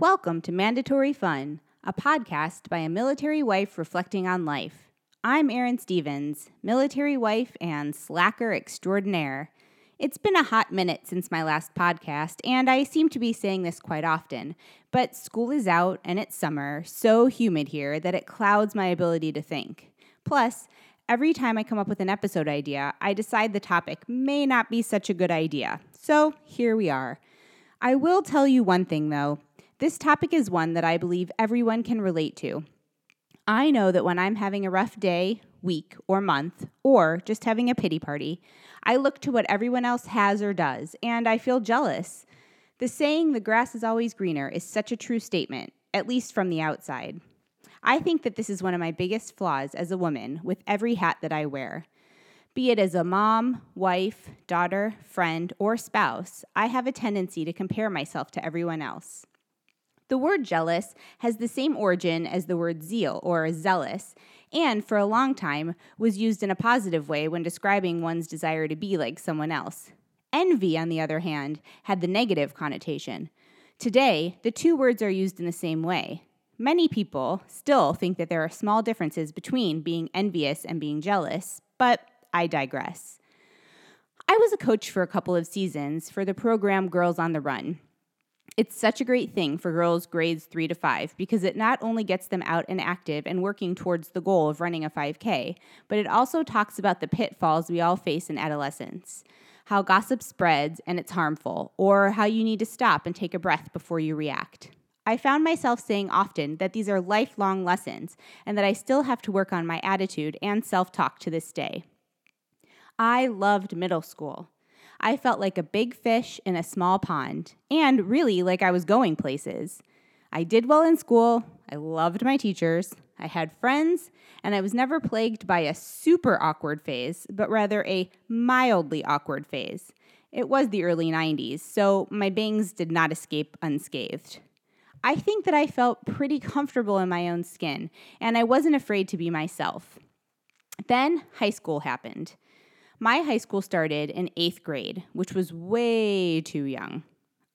Welcome to Mandatory Fun, a podcast by a military wife reflecting on life. I'm Erin Stevens, military wife and slacker extraordinaire. It's been a hot minute since my last podcast, and I seem to be saying this quite often, but school is out and it's summer, so humid here that it clouds my ability to think. Plus, every time I come up with an episode idea, I decide the topic may not be such a good idea. So here we are. I will tell you one thing though this topic is one that I believe everyone can relate to. I know that when I'm having a rough day, week, or month, or just having a pity party, I look to what everyone else has or does, and I feel jealous. The saying, the grass is always greener, is such a true statement, at least from the outside. I think that this is one of my biggest flaws as a woman with every hat that I wear. Be it as a mom, wife, daughter, friend, or spouse, I have a tendency to compare myself to everyone else. The word jealous has the same origin as the word zeal or zealous, and for a long time was used in a positive way when describing one's desire to be like someone else. Envy, on the other hand, had the negative connotation. Today, the two words are used in the same way. Many people still think that there are small differences between being envious and being jealous, but I digress. I was a coach for a couple of seasons for the program Girls on the Run. It's such a great thing for girls grades 3 to 5 because it not only gets them out and active and working towards the goal of running a 5K, but it also talks about the pitfalls we all face in adolescence. How gossip spreads and it's harmful, or how you need to stop and take a breath before you react. I found myself saying often that these are lifelong lessons and that I still have to work on my attitude and self talk to this day. I loved middle school. I felt like a big fish in a small pond, and really like I was going places. I did well in school, I loved my teachers, I had friends, and I was never plagued by a super awkward phase, but rather a mildly awkward phase. It was the early 90s, so my bangs did not escape unscathed. I think that I felt pretty comfortable in my own skin, and I wasn't afraid to be myself. Then high school happened. My high school started in eighth grade, which was way too young.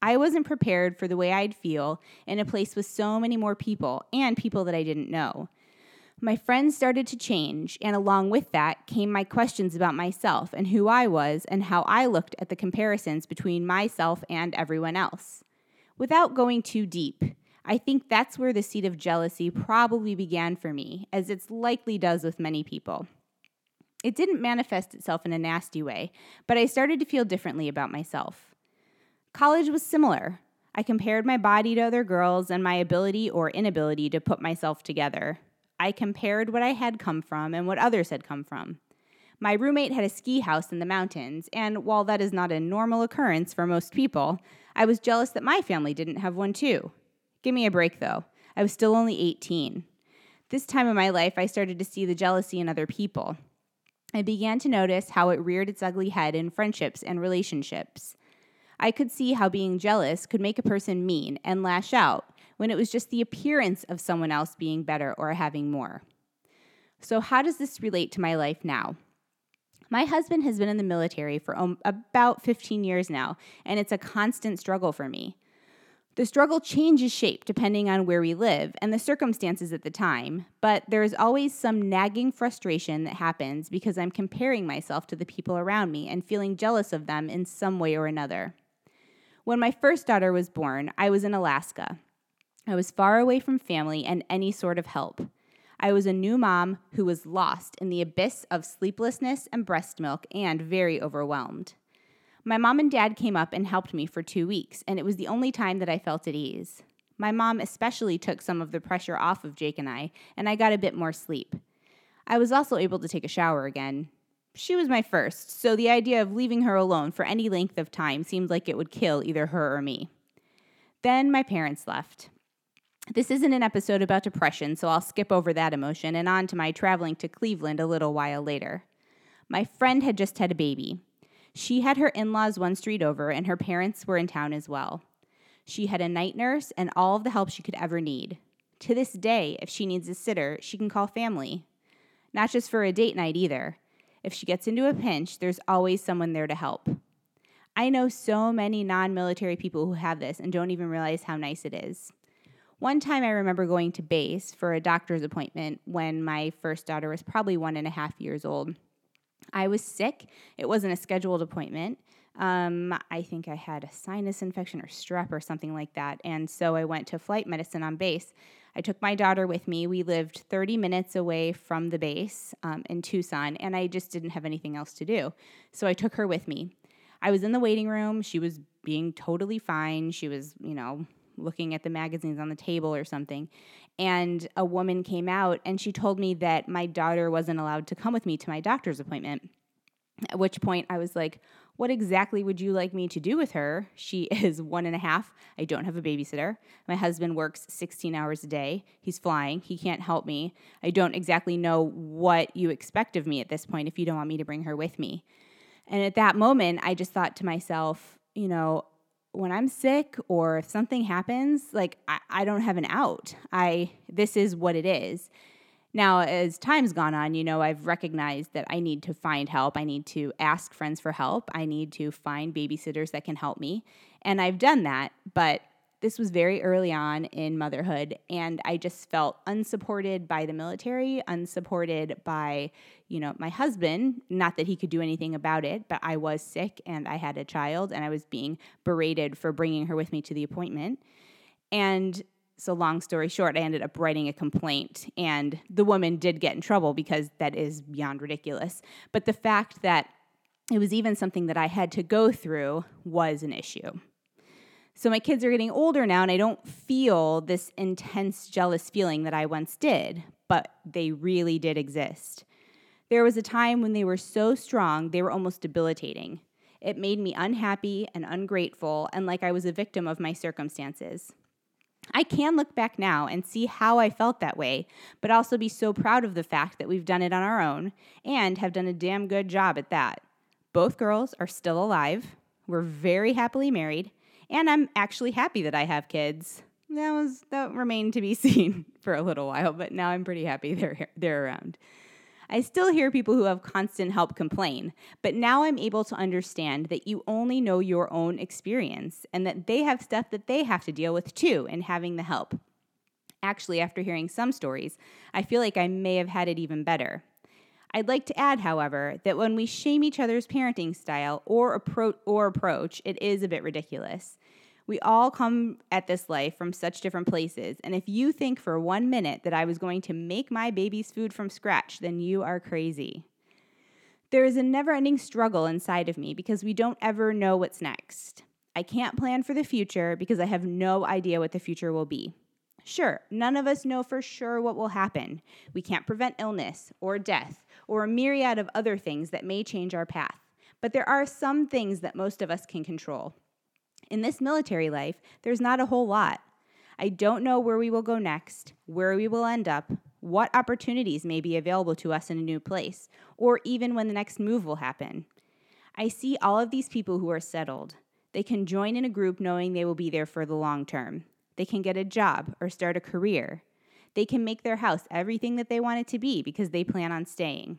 I wasn't prepared for the way I'd feel in a place with so many more people and people that I didn't know. My friends started to change, and along with that came my questions about myself and who I was and how I looked at the comparisons between myself and everyone else. Without going too deep, I think that's where the seed of jealousy probably began for me, as it likely does with many people. It didn't manifest itself in a nasty way, but I started to feel differently about myself. College was similar. I compared my body to other girls and my ability or inability to put myself together. I compared what I had come from and what others had come from. My roommate had a ski house in the mountains, and while that is not a normal occurrence for most people, I was jealous that my family didn't have one too. Give me a break though. I was still only 18. This time in my life, I started to see the jealousy in other people. I began to notice how it reared its ugly head in friendships and relationships. I could see how being jealous could make a person mean and lash out when it was just the appearance of someone else being better or having more. So, how does this relate to my life now? My husband has been in the military for um, about 15 years now, and it's a constant struggle for me. The struggle changes shape depending on where we live and the circumstances at the time, but there is always some nagging frustration that happens because I'm comparing myself to the people around me and feeling jealous of them in some way or another. When my first daughter was born, I was in Alaska. I was far away from family and any sort of help. I was a new mom who was lost in the abyss of sleeplessness and breast milk and very overwhelmed. My mom and dad came up and helped me for two weeks, and it was the only time that I felt at ease. My mom especially took some of the pressure off of Jake and I, and I got a bit more sleep. I was also able to take a shower again. She was my first, so the idea of leaving her alone for any length of time seemed like it would kill either her or me. Then my parents left. This isn't an episode about depression, so I'll skip over that emotion and on to my traveling to Cleveland a little while later. My friend had just had a baby. She had her in laws one street over, and her parents were in town as well. She had a night nurse and all of the help she could ever need. To this day, if she needs a sitter, she can call family. Not just for a date night either. If she gets into a pinch, there's always someone there to help. I know so many non military people who have this and don't even realize how nice it is. One time I remember going to base for a doctor's appointment when my first daughter was probably one and a half years old. I was sick. It wasn't a scheduled appointment. Um, I think I had a sinus infection or strep or something like that. And so I went to flight medicine on base. I took my daughter with me. We lived 30 minutes away from the base um, in Tucson, and I just didn't have anything else to do. So I took her with me. I was in the waiting room. She was being totally fine. She was, you know, looking at the magazines on the table or something. And a woman came out and she told me that my daughter wasn't allowed to come with me to my doctor's appointment. At which point I was like, what exactly would you like me to do with her? She is one and a half. I don't have a babysitter. My husband works 16 hours a day. He's flying. He can't help me. I don't exactly know what you expect of me at this point if you don't want me to bring her with me. And at that moment, I just thought to myself, you know, when I'm sick or if something happens, like I, I don't have an out. I this is what it is. Now, as time's gone on, you know, I've recognized that I need to find help. I need to ask friends for help. I need to find babysitters that can help me. And I've done that, but this was very early on in motherhood, and I just felt unsupported by the military, unsupported by, you know, my husband. Not that he could do anything about it, but I was sick and I had a child, and I was being berated for bringing her with me to the appointment. And so, long story short, I ended up writing a complaint, and the woman did get in trouble because that is beyond ridiculous. But the fact that it was even something that I had to go through was an issue. So my kids are getting older now, and I don't feel this intense jealous feeling that I once did, but they really did exist. There was a time when they were so strong, they were almost debilitating. It made me unhappy and ungrateful, and like I was a victim of my circumstances. I can look back now and see how I felt that way, but also be so proud of the fact that we've done it on our own and have done a damn good job at that. Both girls are still alive. We're very happily married, and I'm actually happy that I have kids. That was that remained to be seen for a little while, but now I'm pretty happy they're they're around. I still hear people who have constant help complain, but now I'm able to understand that you only know your own experience and that they have stuff that they have to deal with too in having the help. Actually, after hearing some stories, I feel like I may have had it even better. I'd like to add, however, that when we shame each other's parenting style or, appro- or approach, it is a bit ridiculous. We all come at this life from such different places, and if you think for one minute that I was going to make my baby's food from scratch, then you are crazy. There is a never ending struggle inside of me because we don't ever know what's next. I can't plan for the future because I have no idea what the future will be. Sure, none of us know for sure what will happen. We can't prevent illness or death or a myriad of other things that may change our path. But there are some things that most of us can control. In this military life, there's not a whole lot. I don't know where we will go next, where we will end up, what opportunities may be available to us in a new place, or even when the next move will happen. I see all of these people who are settled. They can join in a group knowing they will be there for the long term. They can get a job or start a career. They can make their house everything that they want it to be because they plan on staying.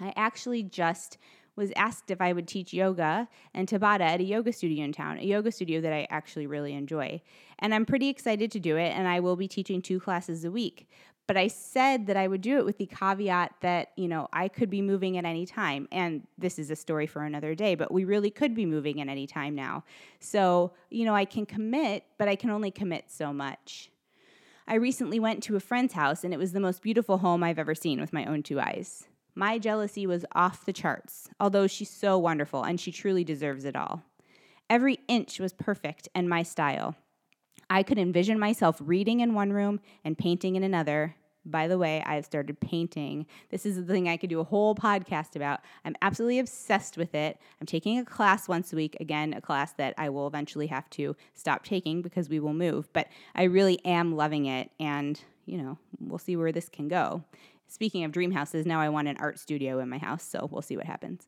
I actually just was asked if I would teach yoga and Tabata at a yoga studio in town, a yoga studio that I actually really enjoy. And I'm pretty excited to do it, and I will be teaching two classes a week. But I said that I would do it with the caveat that, you know, I could be moving at any time. And this is a story for another day, but we really could be moving at any time now. So, you know, I can commit, but I can only commit so much. I recently went to a friend's house and it was the most beautiful home I've ever seen with my own two eyes. My jealousy was off the charts, although she's so wonderful and she truly deserves it all. Every inch was perfect and my style. I could envision myself reading in one room and painting in another, by the way, I've started painting. This is the thing I could do a whole podcast about. I'm absolutely obsessed with it. I'm taking a class once a week, again, a class that I will eventually have to stop taking because we will move, but I really am loving it and, you know, we'll see where this can go. Speaking of dream houses, now I want an art studio in my house, so we'll see what happens.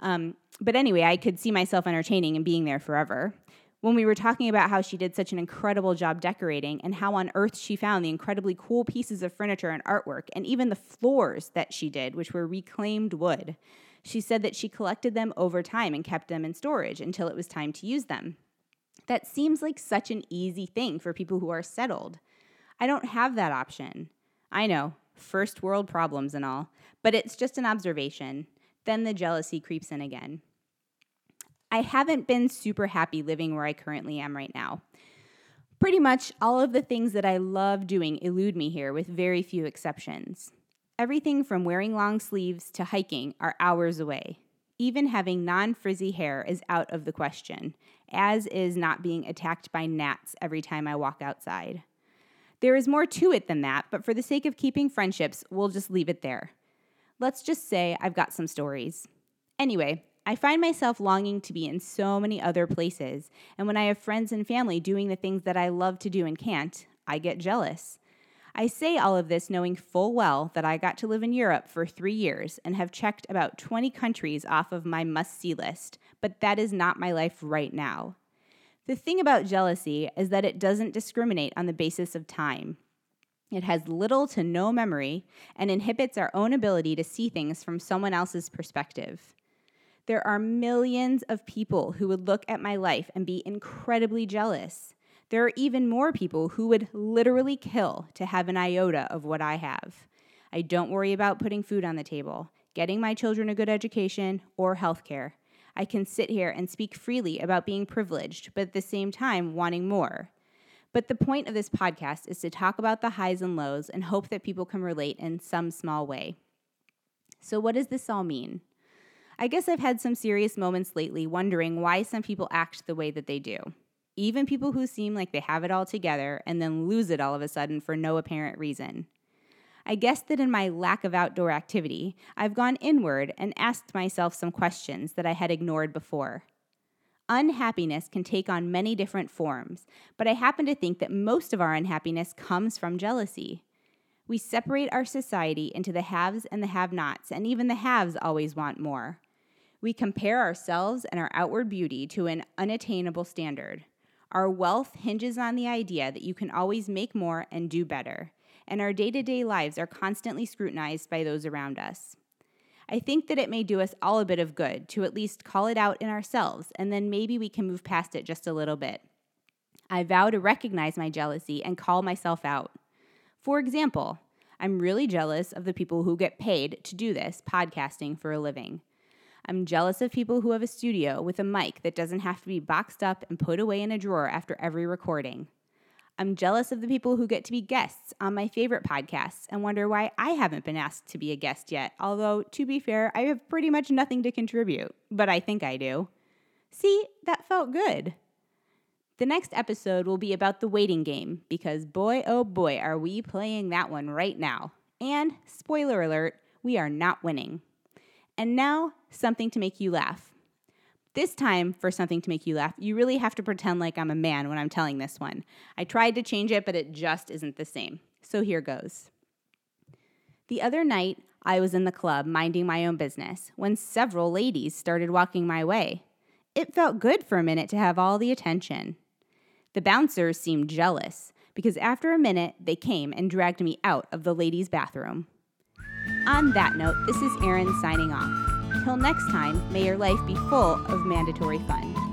Um, but anyway, I could see myself entertaining and being there forever when we were talking about how she did such an incredible job decorating and how on earth she found the incredibly cool pieces of furniture and artwork, and even the floors that she did, which were reclaimed wood. She said that she collected them over time and kept them in storage until it was time to use them. That seems like such an easy thing for people who are settled. I don't have that option. I know, first world problems and all, but it's just an observation. Then the jealousy creeps in again. I haven't been super happy living where I currently am right now. Pretty much all of the things that I love doing elude me here, with very few exceptions. Everything from wearing long sleeves to hiking are hours away. Even having non frizzy hair is out of the question, as is not being attacked by gnats every time I walk outside. There is more to it than that, but for the sake of keeping friendships, we'll just leave it there. Let's just say I've got some stories. Anyway, I find myself longing to be in so many other places, and when I have friends and family doing the things that I love to do and can't, I get jealous. I say all of this knowing full well that I got to live in Europe for three years and have checked about 20 countries off of my must see list, but that is not my life right now. The thing about jealousy is that it doesn't discriminate on the basis of time. It has little to no memory and inhibits our own ability to see things from someone else's perspective. There are millions of people who would look at my life and be incredibly jealous. There are even more people who would literally kill to have an iota of what I have. I don't worry about putting food on the table, getting my children a good education, or health care. I can sit here and speak freely about being privileged, but at the same time, wanting more. But the point of this podcast is to talk about the highs and lows and hope that people can relate in some small way. So, what does this all mean? I guess I've had some serious moments lately wondering why some people act the way that they do. Even people who seem like they have it all together and then lose it all of a sudden for no apparent reason. I guess that in my lack of outdoor activity, I've gone inward and asked myself some questions that I had ignored before. Unhappiness can take on many different forms, but I happen to think that most of our unhappiness comes from jealousy. We separate our society into the haves and the have nots, and even the haves always want more. We compare ourselves and our outward beauty to an unattainable standard. Our wealth hinges on the idea that you can always make more and do better, and our day to day lives are constantly scrutinized by those around us. I think that it may do us all a bit of good to at least call it out in ourselves, and then maybe we can move past it just a little bit. I vow to recognize my jealousy and call myself out. For example, I'm really jealous of the people who get paid to do this, podcasting for a living. I'm jealous of people who have a studio with a mic that doesn't have to be boxed up and put away in a drawer after every recording. I'm jealous of the people who get to be guests on my favorite podcasts and wonder why I haven't been asked to be a guest yet. Although, to be fair, I have pretty much nothing to contribute, but I think I do. See, that felt good. The next episode will be about the waiting game because boy, oh boy, are we playing that one right now. And, spoiler alert, we are not winning. And now, something to make you laugh. This time, for something to make you laugh, you really have to pretend like I'm a man when I'm telling this one. I tried to change it, but it just isn't the same. So here goes. The other night, I was in the club minding my own business when several ladies started walking my way. It felt good for a minute to have all the attention. The bouncers seemed jealous because after a minute, they came and dragged me out of the ladies' bathroom. On that note, this is Erin signing off. Till next time, may your life be full of mandatory fun.